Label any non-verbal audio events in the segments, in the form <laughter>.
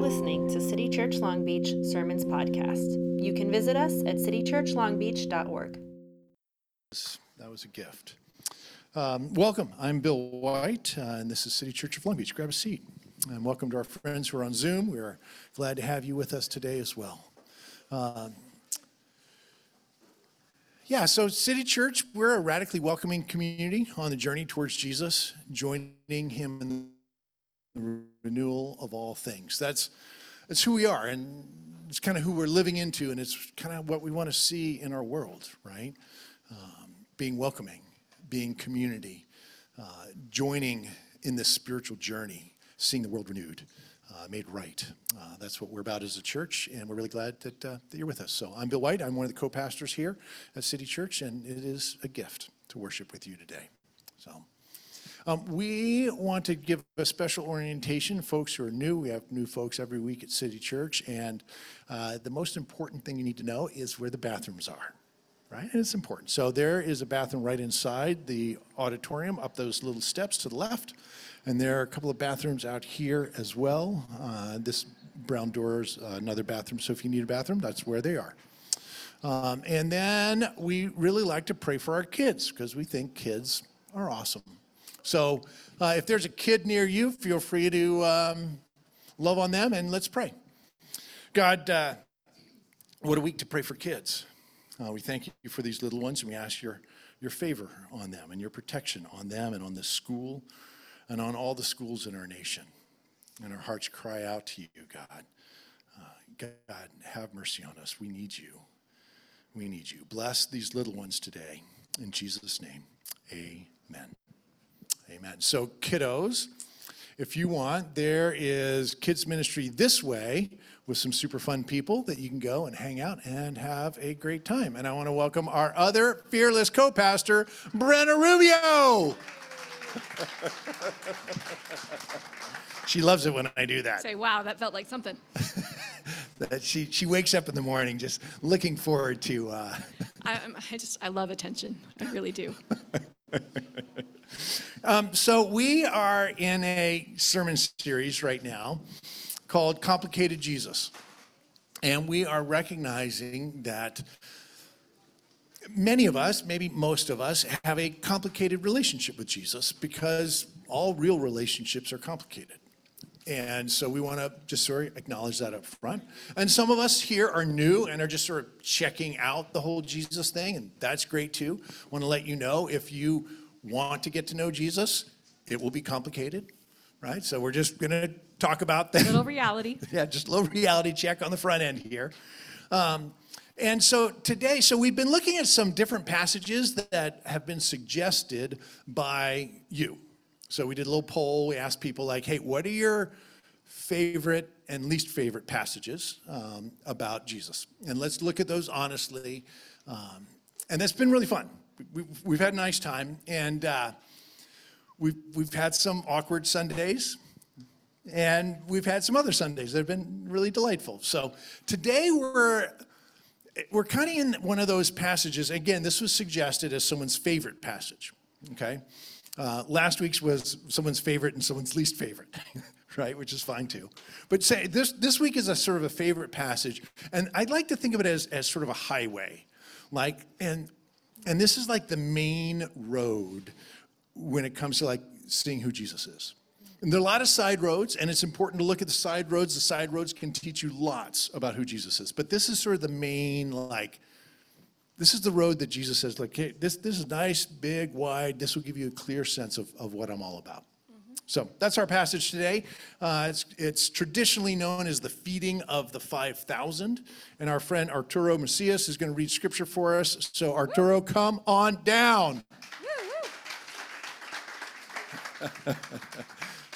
listening to City Church Long Beach Sermons Podcast. You can visit us at citychurchlongbeach.org. That was a gift. Um, welcome. I'm Bill White, uh, and this is City Church of Long Beach. Grab a seat. And welcome to our friends who are on Zoom. We are glad to have you with us today as well. Um, yeah, so City Church, we're a radically welcoming community on the journey towards Jesus, joining Him in the renewal of all things. That's, that's who we are, and it's kind of who we're living into, and it's kind of what we want to see in our world, right? Um, being welcoming, being community, uh, joining in this spiritual journey, seeing the world renewed. Uh, made right. Uh, that's what we're about as a church, and we're really glad that, uh, that you're with us. So, I'm Bill White. I'm one of the co pastors here at City Church, and it is a gift to worship with you today. So, um, we want to give a special orientation. Folks who are new, we have new folks every week at City Church, and uh, the most important thing you need to know is where the bathrooms are. Right? And it's important. So there is a bathroom right inside the auditorium, up those little steps to the left. And there are a couple of bathrooms out here as well. Uh, this brown door is uh, another bathroom. So if you need a bathroom, that's where they are. Um, and then we really like to pray for our kids because we think kids are awesome. So uh, if there's a kid near you, feel free to um, love on them and let's pray. God, uh, what a week to pray for kids. Uh, we thank you for these little ones and we ask your, your favor on them and your protection on them and on this school and on all the schools in our nation. And our hearts cry out to you, God. Uh, God, have mercy on us. We need you. We need you. Bless these little ones today. In Jesus' name, amen. Amen. So, kiddos, if you want, there is kids' ministry this way with some super fun people that you can go and hang out and have a great time. And I want to welcome our other fearless co pastor, Brenna Rubio. <laughs> she loves it when I do that. Say, wow, that felt like something. <laughs> That she, she wakes up in the morning just looking forward to. Uh, <laughs> I, I just, I love attention. I really do. Um, so we are in a sermon series right now called Complicated Jesus. And we are recognizing that many of us, maybe most of us, have a complicated relationship with Jesus because all real relationships are complicated. And so we want to just sort of acknowledge that up front. And some of us here are new and are just sort of checking out the whole Jesus thing, and that's great too. Want to let you know if you want to get to know Jesus, it will be complicated, right? So we're just going to talk about that. Little reality. <laughs> Yeah, just a little reality check on the front end here. Um, and so today, so we've been looking at some different passages that have been suggested by you. So we did a little poll. We asked people like, "Hey, what are your favorite and least favorite passages um, about Jesus?" And let's look at those honestly. Um, and that's been really fun. We, we've had a nice time, and uh, we've we've had some awkward Sundays. And we've had some other Sundays that have been really delightful. So today we're we're kind of in one of those passages. Again, this was suggested as someone's favorite passage. Okay, uh, last week's was someone's favorite and someone's least favorite, <laughs> right? Which is fine too. But say this this week is a sort of a favorite passage, and I'd like to think of it as as sort of a highway, like and and this is like the main road when it comes to like seeing who Jesus is. And there are a lot of side roads, and it's important to look at the side roads. The side roads can teach you lots about who Jesus is. But this is sort of the main, like, this is the road that Jesus says, like, hey, this, this is nice, big, wide. This will give you a clear sense of, of what I'm all about. So that's our passage today. Uh, it's, it's traditionally known as the feeding of the 5,000. And our friend Arturo Macias is going to read scripture for us. So, Arturo, come on down. <laughs>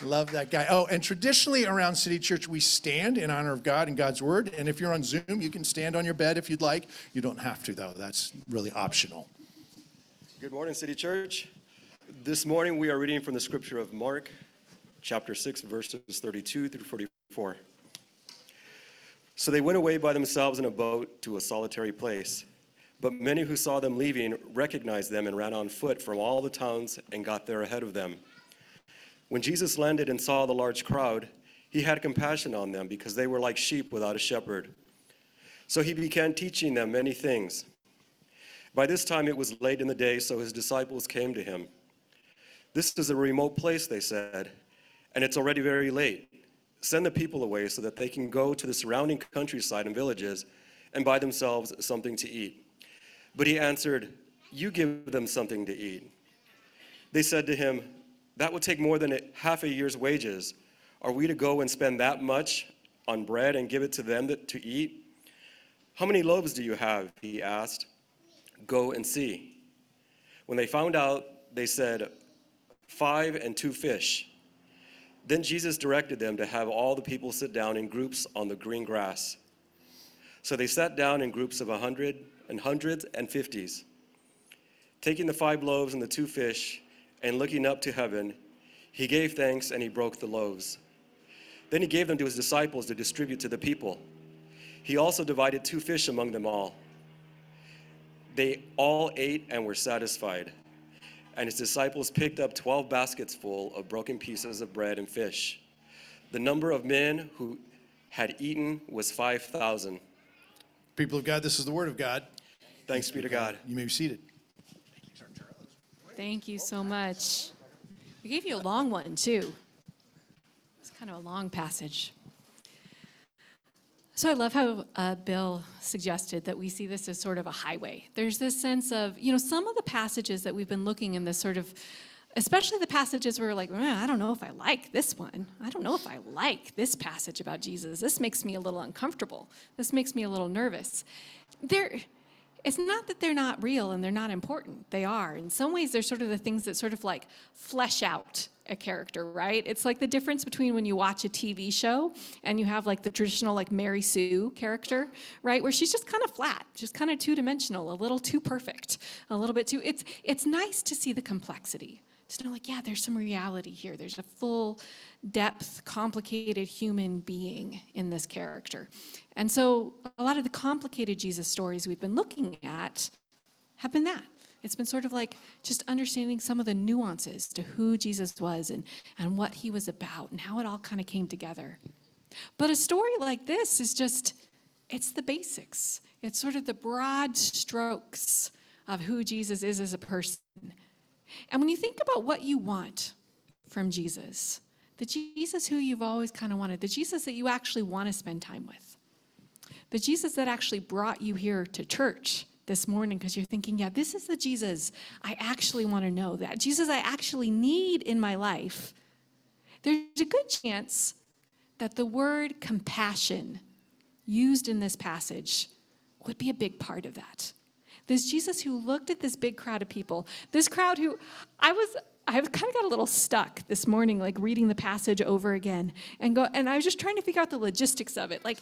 Love that guy. Oh, and traditionally around City Church, we stand in honor of God and God's word. And if you're on Zoom, you can stand on your bed if you'd like. You don't have to, though. That's really optional. Good morning, City Church. This morning we are reading from the scripture of Mark, chapter 6, verses 32 through 44. So they went away by themselves in a boat to a solitary place. But many who saw them leaving recognized them and ran on foot from all the towns and got there ahead of them. When Jesus landed and saw the large crowd, He had compassion on them because they were like sheep without a shepherd. So he began teaching them many things. By this time it was late in the day, so his disciples came to him. This is a remote place, they said, and it's already very late. Send the people away so that they can go to the surrounding countryside and villages and buy themselves something to eat. But he answered, You give them something to eat. They said to him, That would take more than half a year's wages. Are we to go and spend that much on bread and give it to them to eat? How many loaves do you have? He asked. Go and see. When they found out, they said, Five and two fish. Then Jesus directed them to have all the people sit down in groups on the green grass. So they sat down in groups of a hundred and hundreds and fifties. Taking the five loaves and the two fish, and looking up to heaven, he gave thanks and he broke the loaves. Then he gave them to his disciples to distribute to the people. He also divided two fish among them all. They all ate and were satisfied. And his disciples picked up 12 baskets full of broken pieces of bread and fish. The number of men who had eaten was 5,000. People of God, this is the word of God. Thanks be to God. You may be seated. Thank you so much. We gave you a long one, too. It's kind of a long passage. So I love how uh, Bill suggested that we see this as sort of a highway. There's this sense of, you know, some of the passages that we've been looking in this sort of, especially the passages where we're like, "Eh, I don't know if I like this one. I don't know if I like this passage about Jesus. This makes me a little uncomfortable. This makes me a little nervous. There, it's not that they're not real and they're not important. They are. In some ways, they're sort of the things that sort of like flesh out a character, right? It's like the difference between when you watch a TV show and you have like the traditional like Mary Sue character, right? Where she's just kind of flat, just kind of two-dimensional, a little too perfect, a little bit too it's it's nice to see the complexity. To know like, yeah, there's some reality here. There's a full depth, complicated human being in this character. And so a lot of the complicated Jesus stories we've been looking at have been that. It's been sort of like just understanding some of the nuances to who Jesus was and, and what he was about and how it all kind of came together. But a story like this is just, it's the basics. It's sort of the broad strokes of who Jesus is as a person. And when you think about what you want from Jesus, the Jesus who you've always kind of wanted, the Jesus that you actually want to spend time with, the Jesus that actually brought you here to church this morning because you're thinking, yeah, this is the Jesus I actually want to know, that Jesus I actually need in my life, there's a good chance that the word compassion used in this passage would be a big part of that. This Jesus who looked at this big crowd of people, this crowd who I was I kind of got a little stuck this morning, like reading the passage over again, and go. And I was just trying to figure out the logistics of it. Like,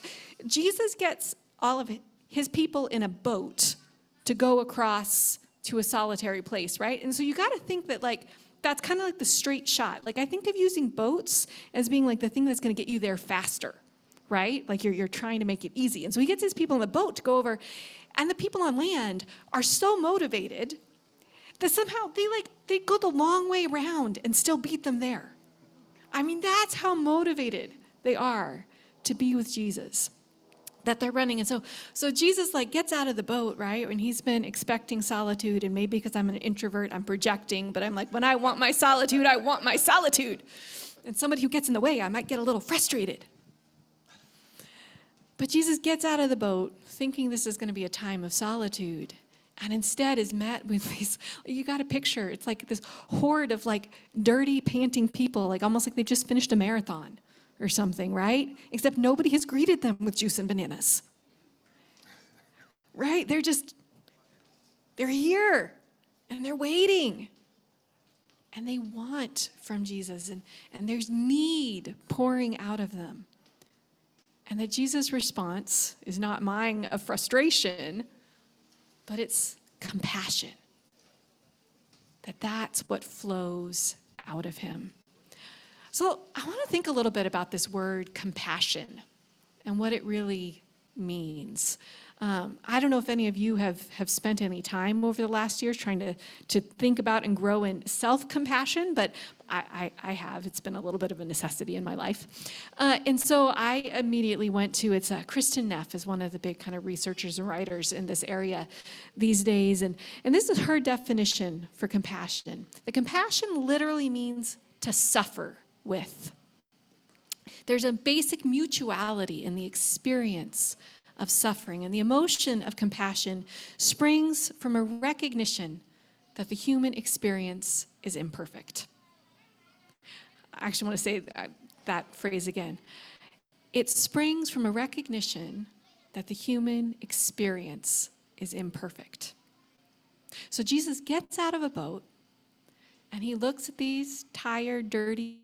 Jesus gets all of his people in a boat to go across to a solitary place, right? And so you got to think that like that's kind of like the straight shot. Like I think of using boats as being like the thing that's going to get you there faster, right? Like you're you're trying to make it easy. And so he gets his people in the boat to go over, and the people on land are so motivated that somehow they like they go the long way around and still beat them there. I mean, that's how motivated they are to be with Jesus. That they're running. And so so Jesus like gets out of the boat, right? And he's been expecting solitude, and maybe because I'm an introvert, I'm projecting, but I'm like, when I want my solitude, I want my solitude. And somebody who gets in the way, I might get a little frustrated. But Jesus gets out of the boat thinking this is going to be a time of solitude and instead is met with these <laughs> you got a picture. It's like this horde of like dirty panting people like almost like they've just finished a marathon or something right? Except nobody has greeted them with juice and bananas. Right? They're just they're here and they're waiting. And they want from jesus and, and there's need pouring out of them. And that jesus response is not mine of frustration but it's compassion. That that's what flows out of him. So I want to think a little bit about this word compassion and what it really means. Um, I don't know if any of you have, have spent any time over the last year trying to, to think about and grow in self compassion, but I, I, I have. It's been a little bit of a necessity in my life. Uh, and so I immediately went to it's uh, Kristin Neff is one of the big kind of researchers and writers in this area these days. And, and this is her definition for compassion. The compassion literally means to suffer with. There's a basic mutuality in the experience of suffering, and the emotion of compassion springs from a recognition that the human experience is imperfect. I actually want to say that, phrase again. It springs from a recognition that the human experience is imperfect. So Jesus gets out of a boat and he looks at these tired, dirty,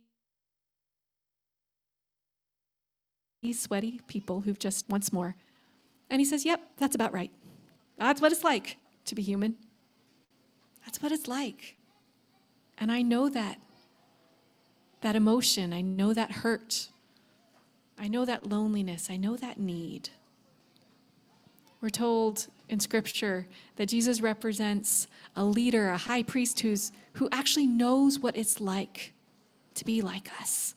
sweaty people who've just, once more, and he says, Yep, that's about right. That's what it's like to be human. That's what it's like. And I know that. That emotion, I know that hurt. I know that loneliness. I know that need. We're told in Scripture that Jesus represents a leader, a high priest who's, who actually knows what it's like to be like us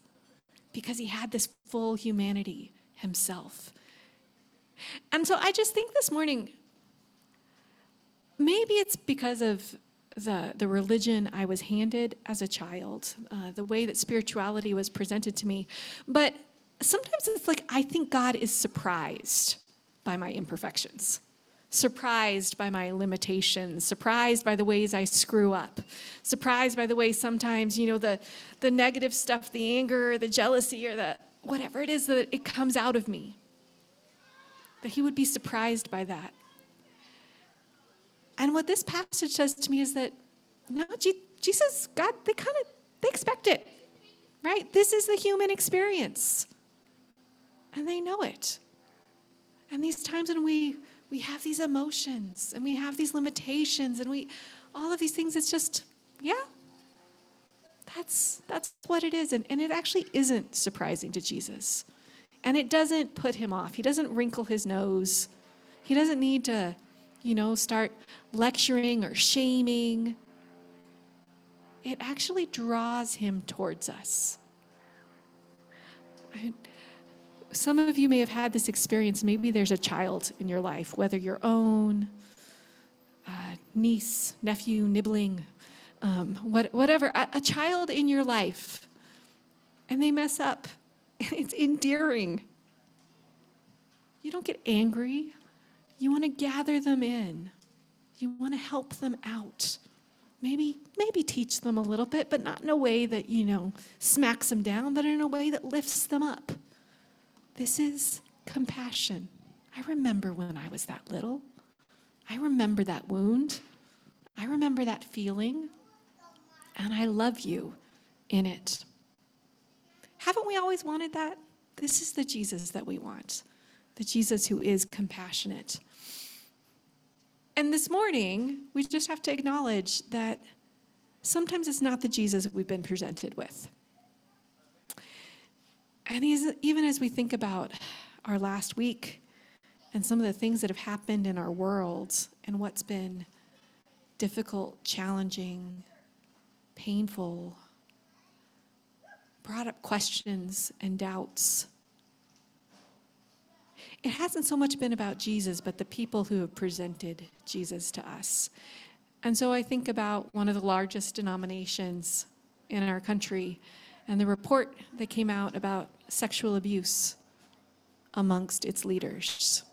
because he had this full humanity himself. And so I just think this morning, maybe it's because of the, the religion I was handed as a child, uh, the way that spirituality was presented to me. But sometimes it's like I think God is surprised by my imperfections, surprised by my limitations, surprised by the ways I screw up, surprised by the way sometimes, you know, the, the negative stuff, the anger, the jealousy, or the whatever it is that it comes out of me that he would be surprised by that. And what this passage says to me is that no, Jesus, God, they kind of they expect it. Right? This is the human experience. And they know it. And these times when we we have these emotions and we have these limitations and we all of these things, it's just, yeah, that's that's what it is. And, and it actually isn't surprising to Jesus. And it doesn't put him off. He doesn't wrinkle his nose. He doesn't need to, you know, start lecturing or shaming. It actually draws him towards us. Some of you may have had this experience. Maybe there's a child in your life, whether your own, uh, niece, nephew, nibling, um, what, whatever, a, a child in your life, and they mess up <laughs> It's endearing. You don't get angry. You want to gather them in. You want to help them out. Maybe, maybe teach them a little bit, but not in a way that, you know, smacks them down, but in a way that lifts them up. This is compassion. I remember when I was that little. I remember that wound. I remember that feeling. And I love you in it. Haven't we always wanted that? This is the Jesus that we want, the Jesus who is compassionate. And this morning, we just have to acknowledge that sometimes it's not the Jesus we've been presented with. And even as we think about our last week and some of the things that have happened in our world and what's been difficult, challenging, painful, brought up questions and doubts. It hasn't so much been about Jesus, but the people who have presented Jesus to us. And so I think about one of the largest denominations in our country and the report that came out about sexual abuse amongst its leaders.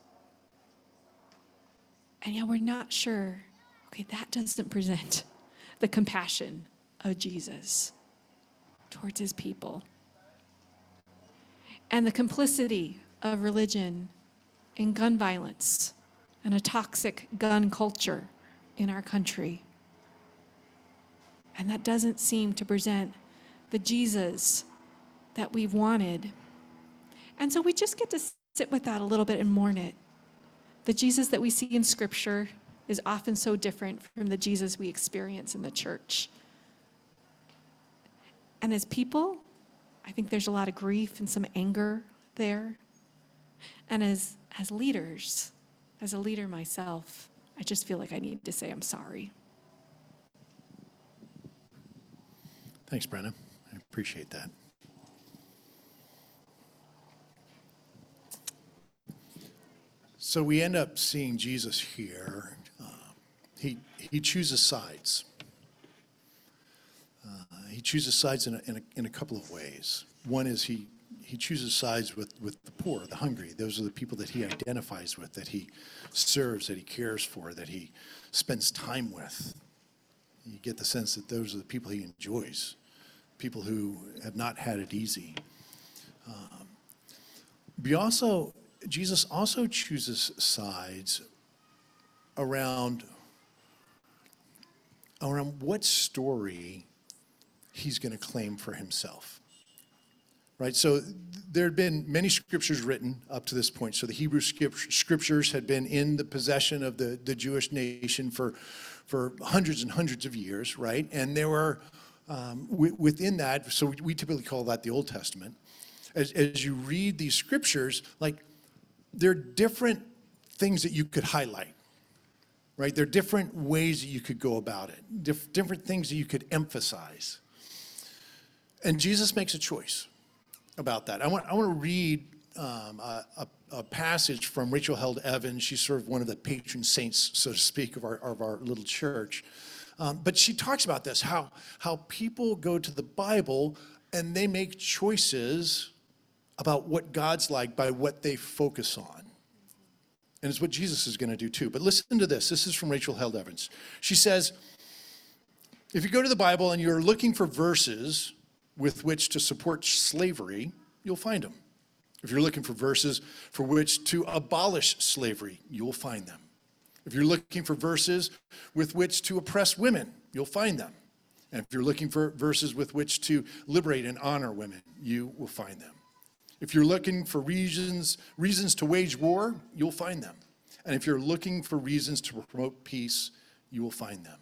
And yet we're not sure, okay, that doesn't present the compassion of Jesus towards his people. And the complicity of religion in gun violence and a toxic gun culture in our country. And that doesn't seem to present the Jesus that we've wanted. And so we just get to sit with that a little bit and mourn it. The Jesus that we see in Scripture is often so different from the Jesus we experience in the church. And as people, I think there's a lot of grief and some anger there. And as, as leaders, as a leader myself, I just feel like I need to say I'm sorry. Thanks, Brenna. I appreciate that. So we end up seeing Jesus here. Uh, he, he chooses sides. He chooses sides in a, in, a, in a couple of ways. One is he, he chooses sides with, with the poor, the hungry. Those are the people that he identifies with, that he serves, that he cares for, that he spends time with. You get the sense that those are the people he enjoys, people who have not had it easy. Um, but also, Jesus also chooses sides around, around what story he's going to claim for himself. Right? So there had been many scriptures written up to this point. So the Hebrew scriptures had been in the possession of the, the Jewish nation for, for hundreds and hundreds of years, right? And there were, um, within that, so we, typically call that the Old Testament. As, as you read these scriptures, like there are different things that you could highlight, right? There are different ways that you could go about it, Dif- different things that you could emphasize. And Jesus makes a choice about that. I want, I want to read um, a, a, passage from Rachel Held Evans. She's sort of one of the patron saints, so to speak, of our, of our little church. Um, but she talks about this how, how people go to the Bible and they make choices about what God's like by what they focus on. And it's what Jesus is going to do too. But listen to this. This is from Rachel Held Evans. She says, if you go to the Bible and you're looking for verses with which to support slavery, you'll find them. If you're looking for verses for which to abolish slavery, you'll find them. If you're looking for verses with which to oppress women, you'll find them. And if you're looking for verses with which to liberate and honor women, you will find them. If you're looking for reasons, reasons to wage war, you'll find them. And if you're looking for reasons to promote peace, you will find them.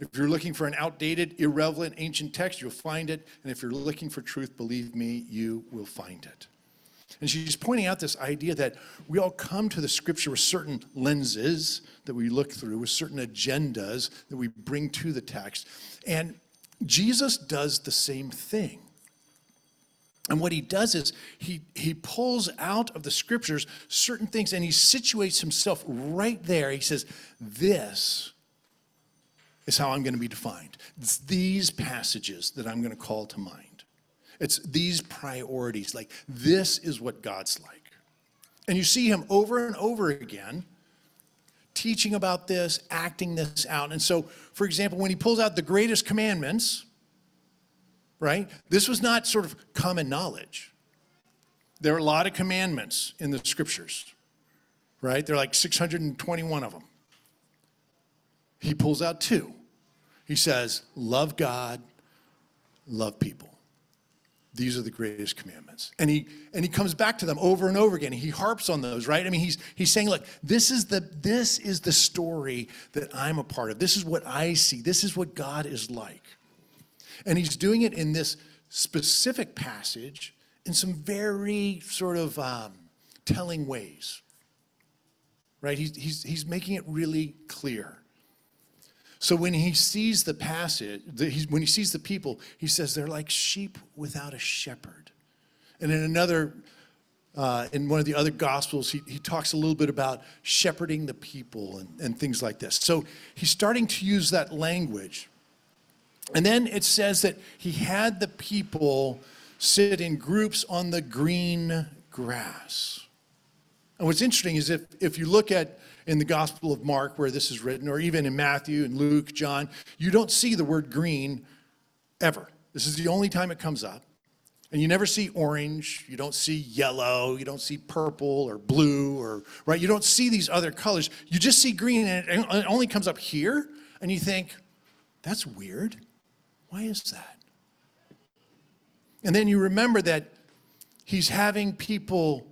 If you're looking for an outdated, irrelevant, ancient text, you'll find it. And if you're looking for truth, believe me, you will find it. And she's pointing out this idea that we all come to the scripture with certain lenses that we look through, with certain agendas that we bring to the text. And Jesus does the same thing. And what he does is he, he pulls out of the scriptures certain things and he situates himself right there. He says, This is how I'm going to be defined. It's these passages that I'm going to call to mind. It's these priorities. Like, this is what God's like. And you see him over and over again teaching about this, acting this out. And so, for example, when he pulls out the greatest commandments, right, this was not sort of common knowledge. There are a lot of commandments in the scriptures, right? There are like 621 of them. He pulls out two. He says, Love God, love people. These are the greatest commandments. And he and he comes back to them over and over again. He harps on those, right? I mean, he's he's saying, look, this is the this is the story that I'm a part of. This is what I see. This is what God is like. And he's doing it in this specific passage in some very sort of um, telling ways. Right? He's, he's, he's making it really clear. So when he sees the passage, when he sees the people, he says they're like sheep without a shepherd. And in another, uh, in one of the other gospels, he, he talks a little bit about shepherding the people and, and things like this. So he's starting to use that language. And then it says that he had the people sit in groups on the green grass. And what's interesting is if, if you look at in the Gospel of Mark, where this is written, or even in Matthew and Luke, John, you don't see the word green ever. This is the only time it comes up. And you never see orange, you don't see yellow, you don't see purple or blue, or right? You don't see these other colors. You just see green, and it only comes up here, and you think, that's weird. Why is that? And then you remember that he's having people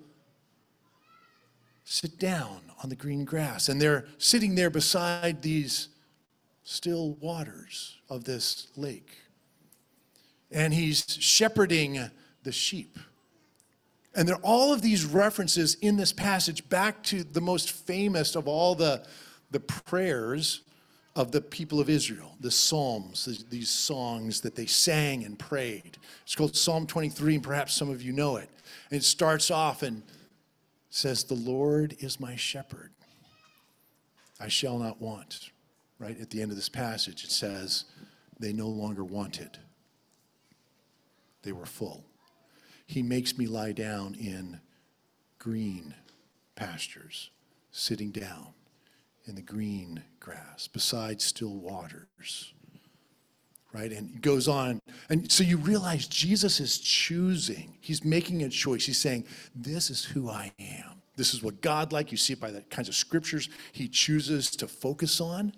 sit down on the green grass. And they're sitting there beside these still waters of this lake. And he's shepherding the sheep. And there are all of these references in this passage back to the most famous of all the, the prayers of the people of Israel, the Psalms, these- songs that they sang and prayed. It's called Psalm 23, and perhaps some of you know it. And it starts off and says, The Lord is my shepherd. I shall not want. Right at the end of this passage, it says, They no longer wanted, they were full. He makes me lie down in green pastures, sitting down in the green grass beside still waters. Right? And it goes on. And so you realize Jesus is choosing. He's making a choice. He's saying, This is who I am. This is what God like. You see it by the kinds of scriptures he chooses to focus on.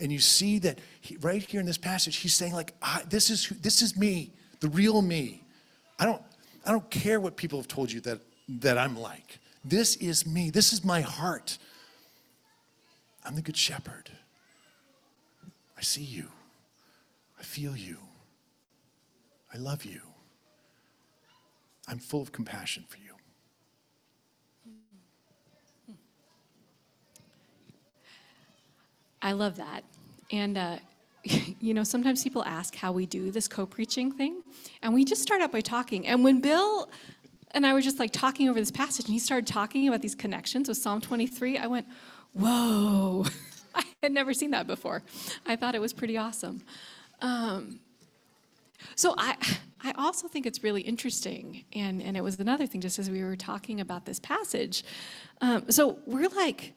And you see that he, right here in this passage, he's saying, like, this is who, this is me, the real me. I don't, I don't care what people have told you that, that I'm like. This is me. This is my heart. I'm the good shepherd. I see you. I feel you. I love you. I'm full of compassion for you. I love that. And, uh, <laughs> you know, sometimes people ask how we do this co preaching thing. And we just start out by talking. And when Bill and I were just like talking over this passage, and he started talking about these connections with Psalm 23, I went, whoa. <laughs> I had never seen that before. I thought it was pretty awesome. Um, so I, I also think it's really interesting, and, and it was another thing just as we were talking about this passage. Um, so we're like,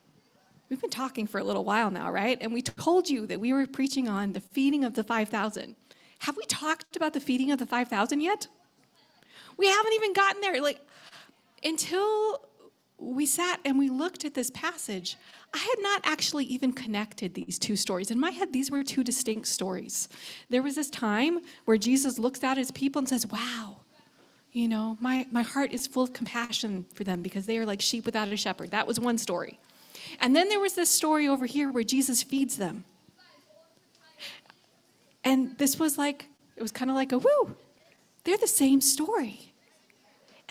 we've been talking for a little while now, right? And we told you that we were preaching on the feeding of the 5,000. Have we talked about the feeding of the 5,000 yet? We haven't even gotten there. Like, until we sat and we looked at this passage, I had not actually even connected these two stories. In my head, these were two distinct stories. There was this time where Jesus looks at his people and says, Wow, you know, my, my heart is full of compassion for them because they are like sheep without a shepherd. That was one story. And then there was this story over here where Jesus feeds them. And this was like, it was kind of like a woo. They're the same story.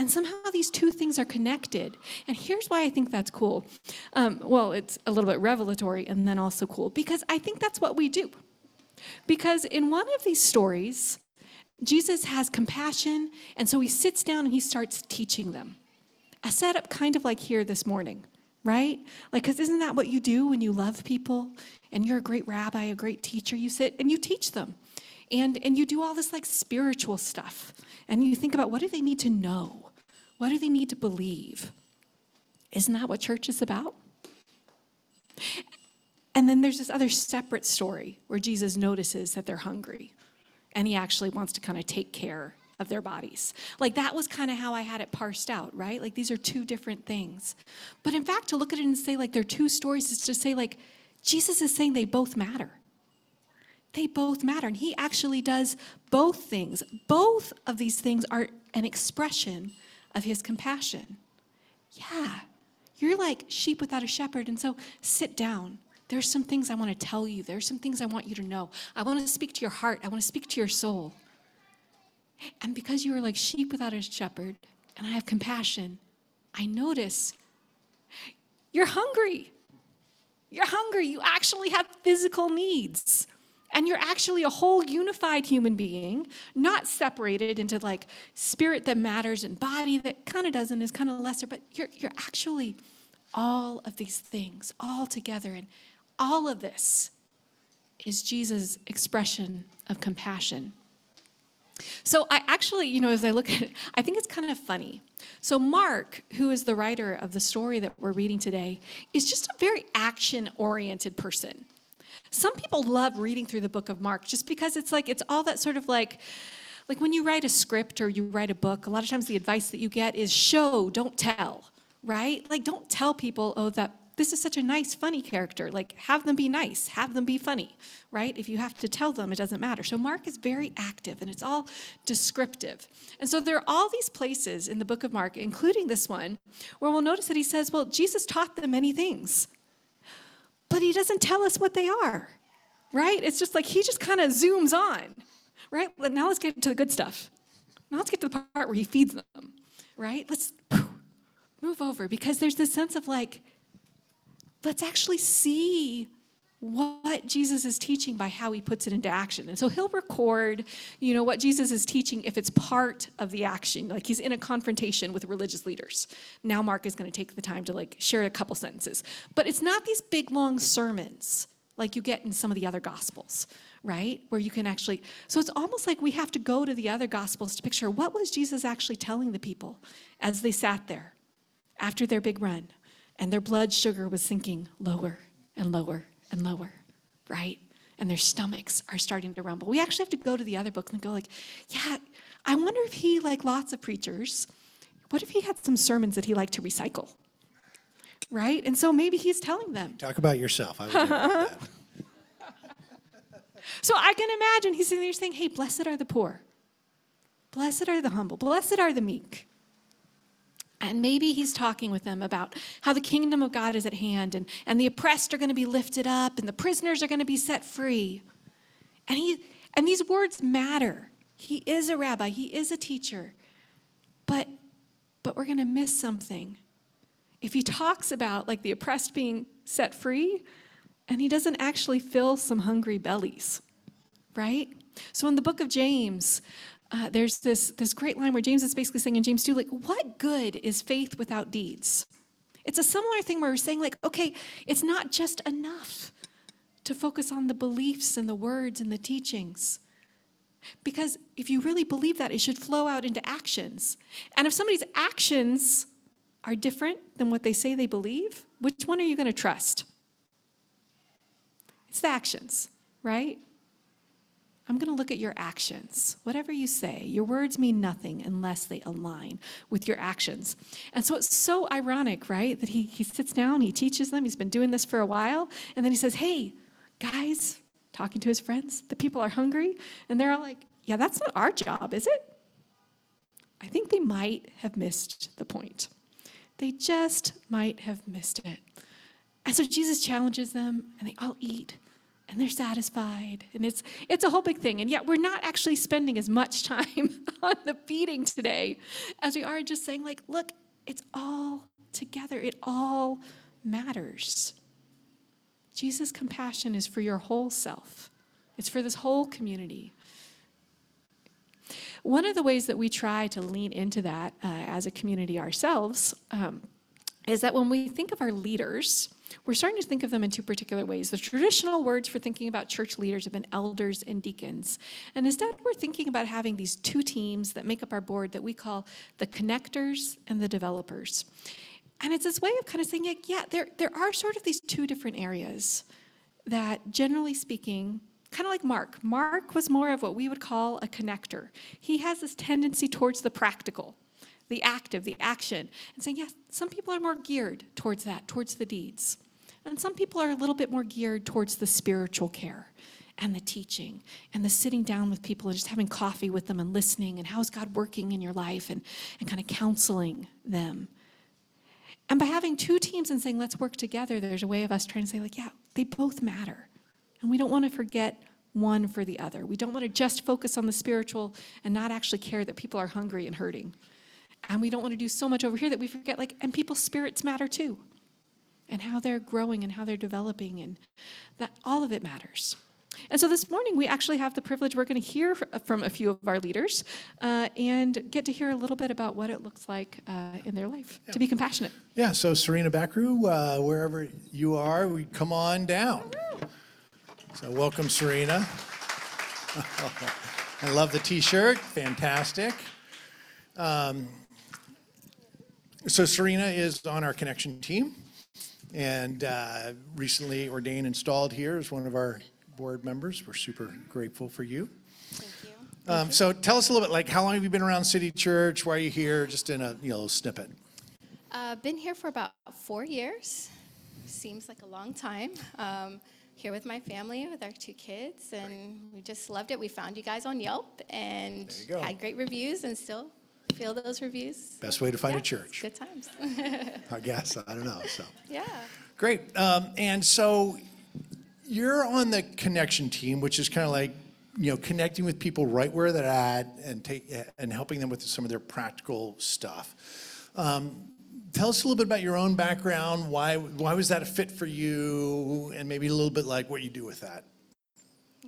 And somehow these two things are connected. And here's why I think that's cool. Um, well, it's a little bit revelatory and then also cool because I think that's what we do. Because in one of these stories, Jesus has compassion, and so he sits down and he starts teaching them. A setup kind of like here this morning, right? Like, because isn't that what you do when you love people and you're a great rabbi, a great teacher? You sit and you teach them. And, and you do all this like spiritual stuff. And you think about what do they need to know? What do they need to believe? Isn't that what church is about? And then there's this other separate story where Jesus notices that they're hungry and he actually wants to kind of take care of their bodies. Like that was kind of how I had it parsed out, right? Like these are two different things. But in fact, to look at it and say like they're two stories is to say like Jesus is saying they both matter. They both matter. And he actually does both things. Both of these things are an expression of his compassion. Yeah, you're like sheep without a shepherd. And so sit down. There's some things I want to tell you. There's some things I want you to know. I want to speak to your heart. I want to speak to your soul. And because you are like sheep without a shepherd, and I have compassion, I notice you're hungry. You're hungry. You actually have physical needs. And you're actually a whole unified human being, not separated into like spirit that matters and body that kind of doesn't, is kind of lesser, but you're, you're actually all of these things all together. And all of this is Jesus' expression of compassion. So I actually, you know, as I look at it, I think it's kind of funny. So Mark, who is the writer of the story that we're reading today, is just a very action-oriented person. Some people love reading through the book of Mark just because it's like it's all that sort of like like when you write a script or you write a book, a lot of times the advice that you get is show, don't tell, right? Like don't tell people, oh, that this is such a nice, funny character. Like, have them be nice, have them be funny, right? If you have to tell them, it doesn't matter. So, Mark is very active and it's all descriptive. And so, there are all these places in the book of Mark, including this one, where we'll notice that he says, Well, Jesus taught them many things, but he doesn't tell us what they are, right? It's just like he just kind of zooms on, right? But Now, let's get to the good stuff. Now, let's get to the part where he feeds them right? Let's move over because there's this sense of like, let's actually see what Jesus is teaching by how he puts it into action. And so he'll record, you know, what Jesus is teaching if it's part of the action. Like he's in a confrontation with religious leaders. Now Mark is going to take the time to like share a couple sentences. But it's not these big long sermons like you get in some of the other gospels, right? Where you can actually So it's almost like we have to go to the other gospels to picture what was Jesus actually telling the people as they sat there after their big run and their blood sugar was sinking lower and lower and lower, right? And their stomachs are starting to rumble. We actually have to go to the other books and go like, yeah, I wonder if he, like lots of preachers, what if he had some sermons that he liked to recycle? Right? And so maybe he's telling them. Talk about yourself. I that. <laughs> So I can imagine he's sitting there saying, hey, blessed are the poor. Blessed are the humble. Blessed are the meek. And maybe he's talking with them about how the kingdom of God is at hand and, and the oppressed are going to be lifted up and the prisoners are going to be set free. And, he, and these words matter. He is a rabbi, he is a teacher. But, but we're going to miss something. If he talks about like the oppressed being set free and he doesn't actually fill some hungry bellies, right? So in the book of James, uh, there's this, this great line where James is basically saying in James 2, like, what good is faith without deeds? It's a similar thing where we're saying, like, okay, it's not just enough to focus on the beliefs and the words and the teachings. Because if you really believe that, it should flow out into actions. And if somebody's actions are different than what they say they believe, which one are you going to trust? It's the actions, right? I'm going to look at your actions. Whatever you say, your words mean nothing unless they align with your actions. And so it's so ironic, right? That he, he sits down, he teaches them, he's been doing this for a while, and then he says, Hey, guys, talking to his friends, the people are hungry. And they're all like, Yeah, that's not our job, is it? I think they might have missed the point. They just might have missed it. And so Jesus challenges them, and they all eat and they're satisfied. And it's it's a whole big thing. And yet we're not actually spending as much <laughs> time on the feeding today as we are just saying like look it's all together. It all matters. Jesus compassion is for your whole self. It's for this whole community. One of the ways that we try to lean into that uh, as a community ourselves um, is that when we think of our leaders we're starting to think of them in two particular ways. The traditional words for thinking about church leaders have been elders and deacons. And instead, we're thinking about having these two teams that make up our board that we call the connectors and the developers. And it's this way of kind of saying, yeah, there, there are sort of these two different areas that, generally speaking, kind of like Mark. Mark was more of what we would call a connector. He has this tendency towards the practical, the active, the action, and saying, yes, some people are more geared towards that, towards the deeds. And some people are a little bit more geared towards the spiritual care and the teaching and the sitting down with people and just having coffee with them and listening and how's God working in your life and, and kind of counseling them. And by having two teams and saying, let's work together, there's a way of us trying to say, like, yeah, they both matter. And we don't want to forget one for the other. We don't want to just focus on the spiritual and not actually care that people are hungry and hurting. And we don't want to do so much over here that we forget, like, and people's spirits matter too. And how they're growing and how they're developing, and that all of it matters. And so this morning, we actually have the privilege, we're going to hear from a few of our leaders uh, and get to hear a little bit about what it looks like uh, in their life to be compassionate. Yeah, so Serena Backru, uh, wherever you are, we come on down. So welcome, Serena. <laughs> I love the t-shirt, fantastic. Um, so Serena is on our connection team and uh, recently ordained, and installed here as one of our board members. We're super grateful for you. Thank you. Um, so tell us a little bit, like, how long have you been around City Church? Why are you here? Just in a, you know, snippet. Uh, been here for about four years. Seems like a long time. Um, here with my family, with our two kids, and we just loved it. We found you guys on Yelp and There you go. had great reviews, and still feel those reviews. Best way to find a Yeah, church, Good times. <laughs> I guess. I don't know. So yeah. great. Um, and so you're on the connection team, which is kind of like you know, connecting with people right where they're at and take, and helping them with some of their practical stuff. Um, Tell us a little bit about your own background. Why, why was that a fit for you? And maybe a little bit like what you do with that.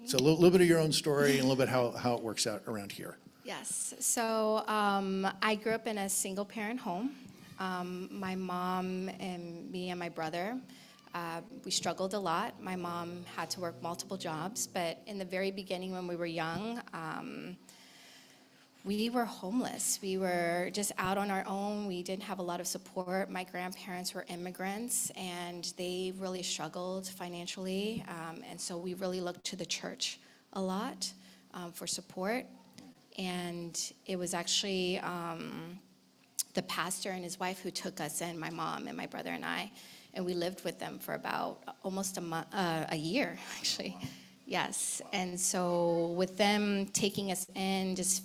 So a little, little bit of your own story and a little bit how, how it works out around here. Yes, so um, I grew up in a single parent home. Um, my mom and me and my brother, uh, we struggled a lot. My mom had to work multiple jobs, but in the very beginning when we were young, um, we were homeless. We were just out on our own. We didn't have a lot of support. My grandparents were immigrants and they really struggled financially. Um, and so we really looked to the church a lot um, for support. And it was actually um, the pastor and his wife who took us in, my mom and my brother and I. And we lived with them for about almost a month, uh, a year, <laughs> actually. Yes. And so with them taking us in, just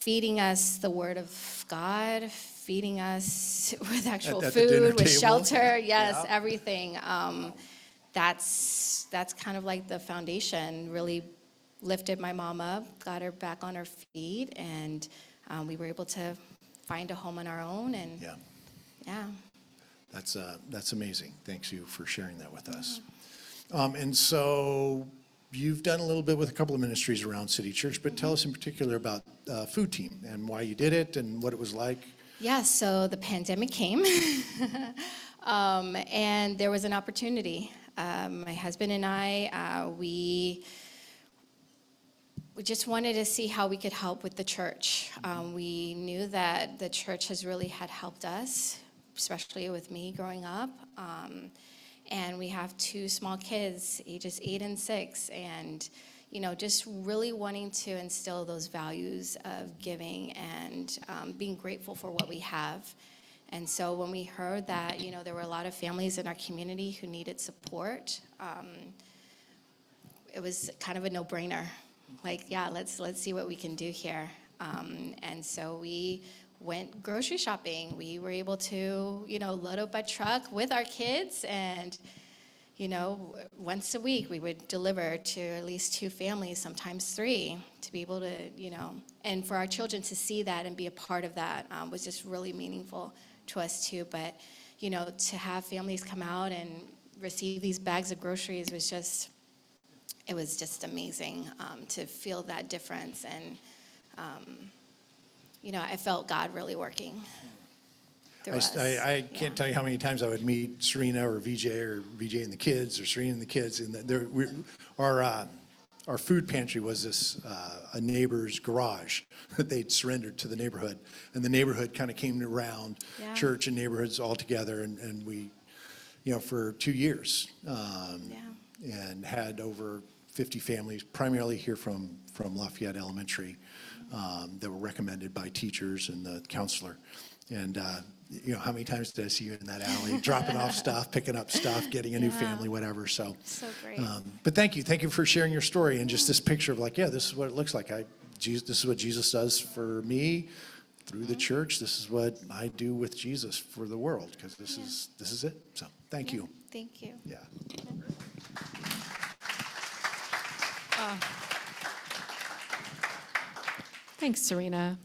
feeding us the word of God, feeding us <laughs> with actual at the dinner food, with table. shelter, <laughs> yes, Yeah. everything. Um, that's that's kind of like the foundation. Really lifted my mom up, got her back on her feet, and um, we were able to find a home on our own. And Yeah. yeah. That's, uh, that's amazing. Thanks you for sharing that with us. Um, and so you've done a little bit with a couple of ministries around City Church, but tell us in particular about uh, Food Team and why you did it and what it was like. Yeah, so the pandemic came, <laughs> um, and there was an opportunity. Um, my husband and I, uh, we we just wanted to see how we could help with the church. Um, we knew that the church has really had helped us, especially with me growing up. Um, and we have two small kids, ages eight and six, and you know, just really wanting to instill those values of giving and um, being grateful for what we have. And so when we heard that, you know, there were a lot of families in our community who needed support, um, it was kind of a no-brainer. Like, yeah, let's let's see what we can do here. Um, and so we went grocery shopping. We were able to, you know, load up a truck with our kids and. You know, once a week we would deliver to at least two families, sometimes three, to be able to, you know, and for our children to see that and be a part of that um, was just really meaningful to us too. But, you know, to have families come out and receive these bags of groceries was just, it was just amazing um, to feel that difference. And, um, you know, I felt God really working through I, us. I, I Yeah. can't tell you how many times I would meet Serena or VJ or VJ and the kids or Serena and the kids. And there, we, our, uh, our food pantry was this, uh, a neighbor's garage <laughs> that they'd surrendered to the neighborhood. And the neighborhood kind of came around, Yeah. church and neighborhoods all together. And, and we, you know, for two years. Um, Yeah. And had over 50 families, primarily here from, from Lafayette Elementary, um, that were recommended by teachers and the counselor. And, uh, you know, how many times did I see you in that alley, <laughs> dropping off stuff, picking up stuff, getting a new family, whatever, so. So great. um, But thank you, thank you for sharing your story and just this picture of like, yeah, this is what it looks like. I, Jesus, this is what Jesus does for me through Mm-hmm. the church. This is what I do with Jesus for the world, because this is, this is it. So, thank you, Thank you. yeah. <sighs> Thanks, Serena.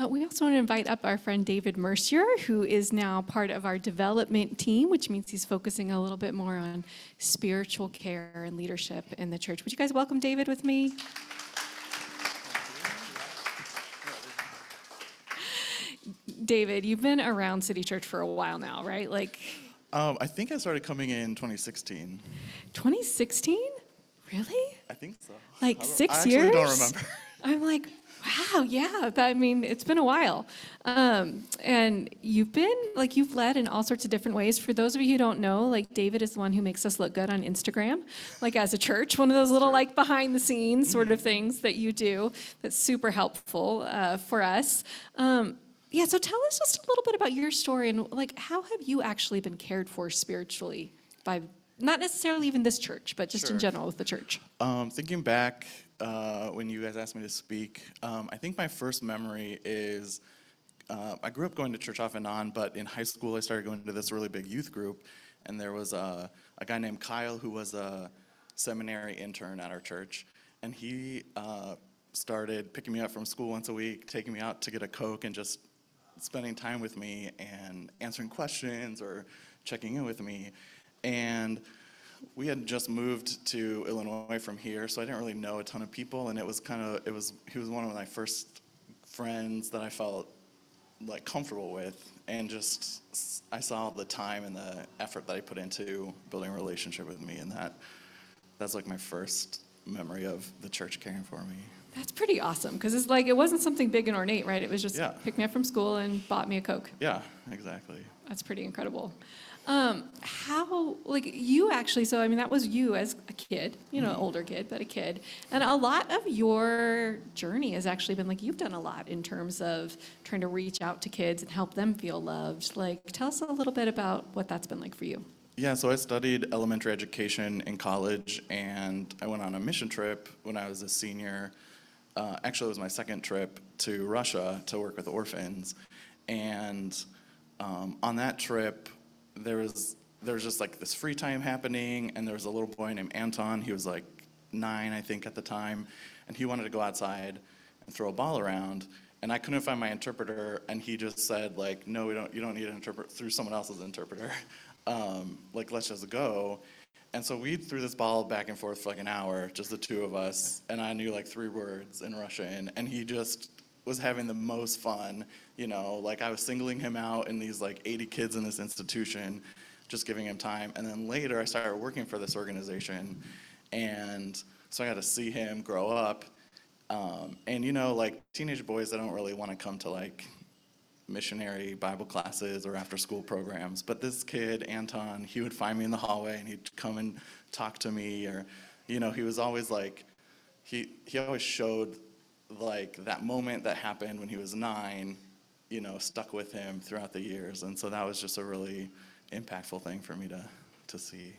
Uh, we also want to invite up our friend David Mercier, who is now part of our development team, which means he's focusing a little bit more on spiritual care and leadership in the church. Would you guys welcome David with me? David, you've been around City Church for a while now, right? Like Um, I think I started coming in 2016. 2016? Really? I think so. Like I don't- six I actually years? don't remember. <laughs> I'm like, wow, yeah. That, I mean, it's been a while. Um, and you've been, like, you've led in all sorts of different ways. For those of you who don't know, like, David is the one who makes us look good on Instagram, like, as a church, one of those little, like, behind the scenes sort of things that you do that's super helpful uh, for us. Um, yeah, so tell us just a little bit about your story and, like, how have you actually been cared for spiritually by, not necessarily even this church, but just in Sure. general with the church? Um, thinking back uh, when you guys asked me to speak, um, I think my first memory is uh, I grew up going to church off and on, but in high school I started going to this really big youth group, and there was a, a guy named Kyle who was a seminary intern at our church. and he uh, started picking me up from school once a week, taking me out to get a Coke, and just spending time with me and answering questions or checking in with me. And we had just moved to Illinois from here, so I didn't really know a ton of people, and it was kind of it was he was one of my first friends that I felt like comfortable with, and just I saw the time and the effort that I put into building a relationship with me, and that that's like my first memory of the church caring for me. That's pretty awesome because it's like it wasn't something big and ornate, right? It was just Yeah. pick me up from school and bought me a Coke. Yeah, exactly. That's pretty incredible. Um, how, like, you actually, so I mean, that was you as a kid, you know, older kid, but a kid. And a lot of your journey has actually been like, you've done a lot in terms of trying to reach out to kids and help them feel loved. Like, tell us a little bit about what that's been like for you. Yeah, so I studied elementary education in college, and I went on a mission trip when I was a senior. Uh, actually, it was my second trip to Russia to work with orphans, and um, on that trip, there was there was just like this free time happening, and there was a little boy named Anton. He was like nine, I think, at the time, and he wanted to go outside and throw a ball around. And I couldn't find my interpreter, and he just said like, "No, we don't. You don't need an interpreter through someone else's interpreter. <laughs> Um, like, let's just go." And so we threw this ball back and forth for like an hour, just the two of us, and I knew like three words in Russian, and he just was having the most fun. You know, like I was singling him out in these like 80 kids in this institution, just giving him time. And then later, I started working for this organization, and so I got to see him grow up. Um, and you know, like teenage boys, they don't really want to come to like missionary Bible classes or after school programs. But this kid, Anton, he would find me in the hallway and he'd come and talk to me or, you know, he was always like, he, he always showed like that moment that happened when he was nine, you know, stuck with him throughout the years. And so that was just a really impactful thing for me to, to see.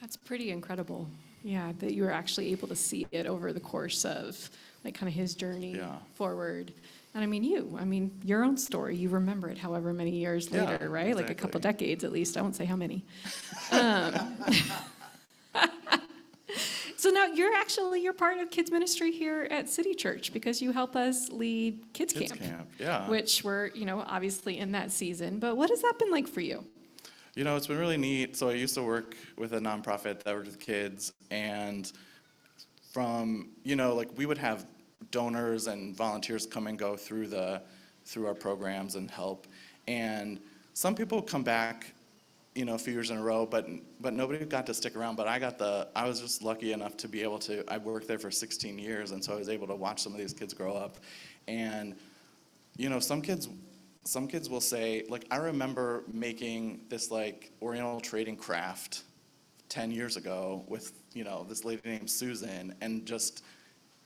That's pretty incredible. Yeah, that you were actually able to see it over the course of like kind of his journey Yeah. forward. And I mean, you, I mean, your own story, you remember it however many years Yeah, later, right? Like a couple decades at least. I won't say how many. <laughs> Um, <laughs> so now you're actually you're part of kids ministry here at City Church because you help us lead kids, Kids camp, camp, yeah. which we're you know obviously in that season. But what has that been like for you? You know, it's been really neat. So I used to work with a nonprofit that worked with kids, and from you know, like we would have donors and volunteers come and go through the through our programs and help. And some people come back, you know, a few years in a row, but but nobody got to stick around. But I got the I was just lucky enough to be able to. I worked there for 16 years, and so I was able to watch some of these kids grow up, and you know, some kids, some kids will say, like, I remember making this like Oriental trading craft 10 years ago with, you know, this lady named Susan and just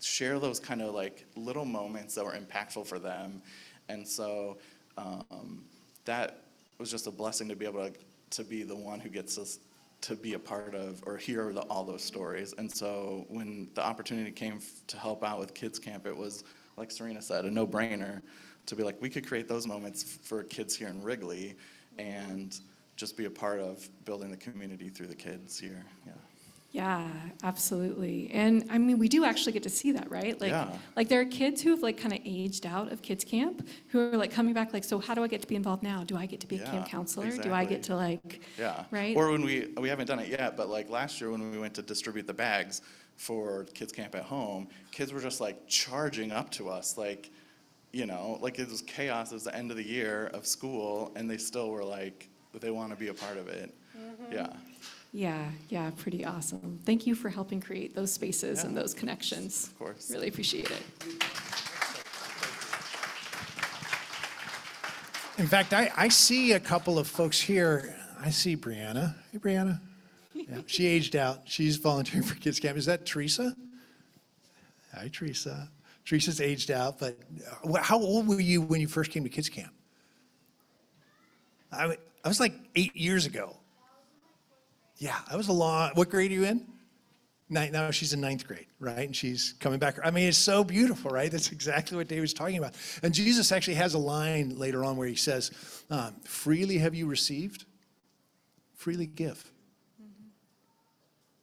share those kind of like little moments that were impactful for them. And so um, that was just a blessing to be able to, to be the one who gets us to be a part of or hear the, all those stories. And so when the opportunity came f- to help out with Kids Camp, it was, like Serena said, a no brainer to be like, we could create those moments f- for kids here in Wrigley and just be a part of building the community through the kids here. Yeah. Yeah, absolutely. And I mean, we do actually get to see that, right? Like, Yeah. like there are kids who have like kind of aged out of kids camp who are like coming back like, so how do I get to be involved now? Do I get to be a camp Yeah, counselor? Do I get exactly. to like, Yeah. Right? Or when we, we haven't done it yet, but like last year when we went to distribute the bags for Kids Camp at Home, kids were just like charging up to us, like, you know, like it was chaos. It was the end of the year of school, and they still were like, they want to be a part of it. Mm-hmm. Yeah. Yeah, yeah, pretty awesome. Thank you for helping create those spaces and those connections. Of course. Really appreciate it. In fact, I, I see a couple of folks here. I see Brianna. Hey, Brianna. Yeah, she aged out. She's volunteering for Kids Camp. Is that Teresa? Hi, Teresa. Teresa's aged out, but uh, how old were you when you first came to Kids Camp? I, wa- I was like eight years ago. Yeah, that was a long. What grade are you in? Now she's in ninth grade, right? And she's coming back. I mean, it's so beautiful, right? That's exactly what David's talking about. And Jesus actually has a line later on where he says, um, "Freely have you received, freely give."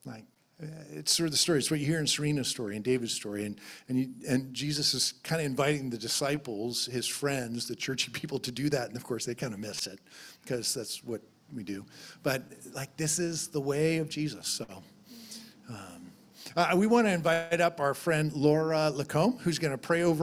Like it's sort of the story. It's what you hear in Serena's story and David's story. And, and, you, and Jesus is kind of inviting the disciples, his friends, the churchy people to do that. And of course, they kind of miss it because that's what we do. But like, this is the way of Jesus. So um, uh, we want to invite up our friend Laura Lacombe, who's going to pray over